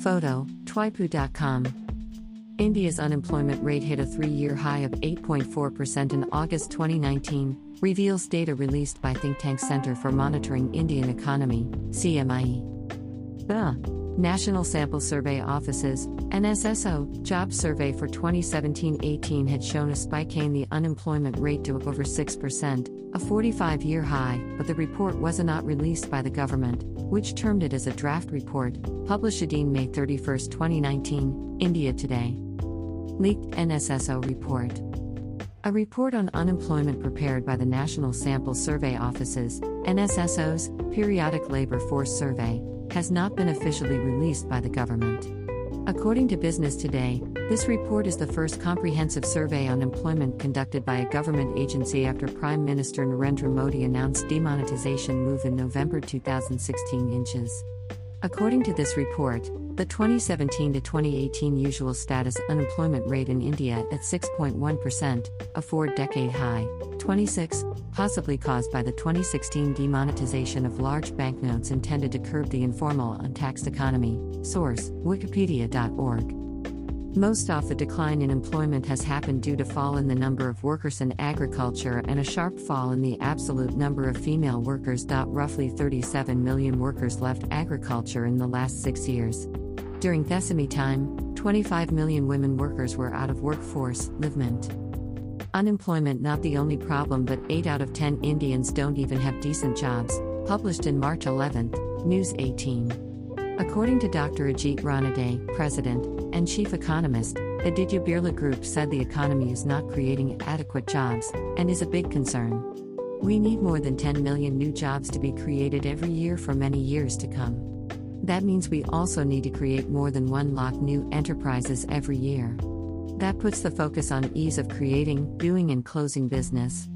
Photo, Twaipu.com. India's unemployment rate hit a three year high of 8.4% in August 2019, reveals data released by think tank Center for Monitoring Indian Economy, CMIE. The National Sample Survey Office's NSSO job survey for 2017 18 had shown a spike in the unemployment rate to over 6%, a 45 year high, but the report was not released by the government, which termed it as a draft report, published in May 31, 2019, India Today. Leaked NSSO report. A report on unemployment prepared by the National Sample Survey Office's NSSO's periodic labor force survey has not been officially released by the government. According to Business Today, this report is the first comprehensive survey on employment conducted by a government agency after Prime Minister Narendra Modi announced demonetization move in November 2016 inches. According to this report, the 2017 to 2018 usual status unemployment rate in India at 6.1%, a four decade high, 26, possibly caused by the 2016 demonetization of large banknotes intended to curb the informal untaxed economy. Source Wikipedia.org. Most of the decline in employment has happened due to fall in the number of workers in agriculture and a sharp fall in the absolute number of female workers. Roughly 37 million workers left agriculture in the last six years. During Thesami time, 25 million women workers were out of workforce, Livemint. Unemployment not the only problem, but 8 out of 10 Indians don't even have decent jobs, published in March 11, News 18. According to Dr. Ajit Ranade, president and chief economist, the Aditya Birla Group said the economy is not creating adequate jobs and is a big concern. We need more than 10 million new jobs to be created every year for many years to come. That means we also need to create more than one lakh new enterprises every year. That puts the focus on ease of creating, doing, and closing business.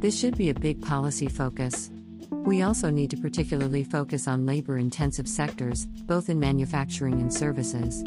This should be a big policy focus. We also need to particularly focus on labor intensive sectors, both in manufacturing and services.